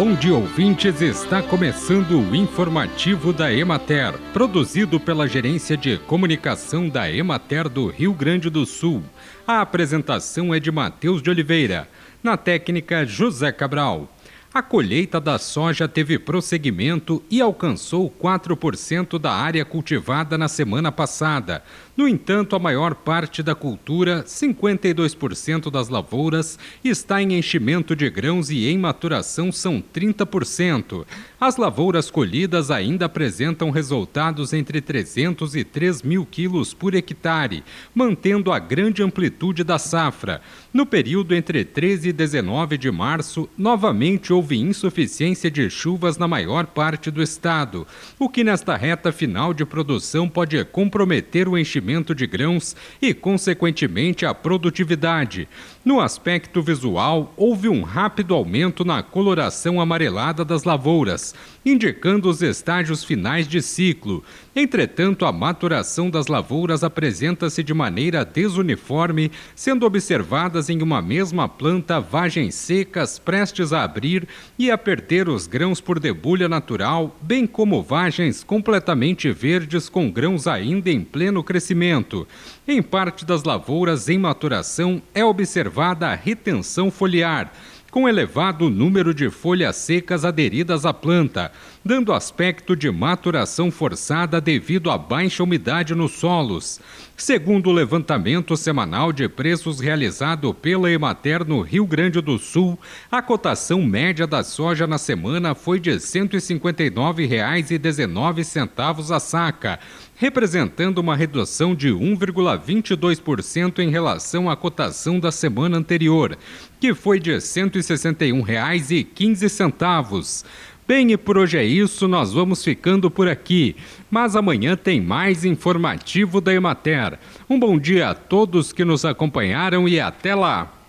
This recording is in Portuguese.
bom dia, ouvintes. Está começando o informativo da Emater, produzido pela Gerência de Comunicação da Emater do Rio Grande do Sul. A apresentação é de Matheus de Oliveira. Na técnica, José Cabral. A colheita da soja teve prosseguimento e alcançou 4% da área cultivada na semana passada. No entanto, a maior parte da cultura, 52% das lavouras, está em enchimento de grãos e em maturação são 30%. As lavouras colhidas ainda apresentam resultados entre 300 e 3 mil quilos por hectare, mantendo a grande amplitude da safra. No período entre 13 e 19 de março, novamente houve insuficiência de chuvas na maior parte do estado, o que nesta reta final de produção pode comprometer o enchimento de grãos e, consequentemente, a produtividade. No aspecto visual, houve um rápido aumento na coloração amarelada das lavouras, indicando os estágios finais de ciclo. Entretanto, a maturação das lavouras apresenta-se de maneira desuniforme, sendo observadas em uma mesma planta vagens secas prestes a abrir e a perder os grãos por debulha natural, bem como vagens completamente verdes com grãos ainda em pleno crescimento. Em parte das lavouras em maturação é observada a retenção foliar com elevado número de folhas secas aderidas à planta, dando aspecto de maturação forçada devido à baixa umidade nos solos. Segundo o levantamento semanal de preços realizado pela Emater no Rio Grande do Sul, a cotação média da soja na semana foi de R$ 159,19 a saca, representando uma redução de 1,22% em relação à cotação da semana anterior, que foi de R$ 161,15. Bem, e por hoje é isso, nós vamos ficando por aqui. Mas amanhã tem mais informativo da Emater. Um bom dia a todos que nos acompanharam e até lá!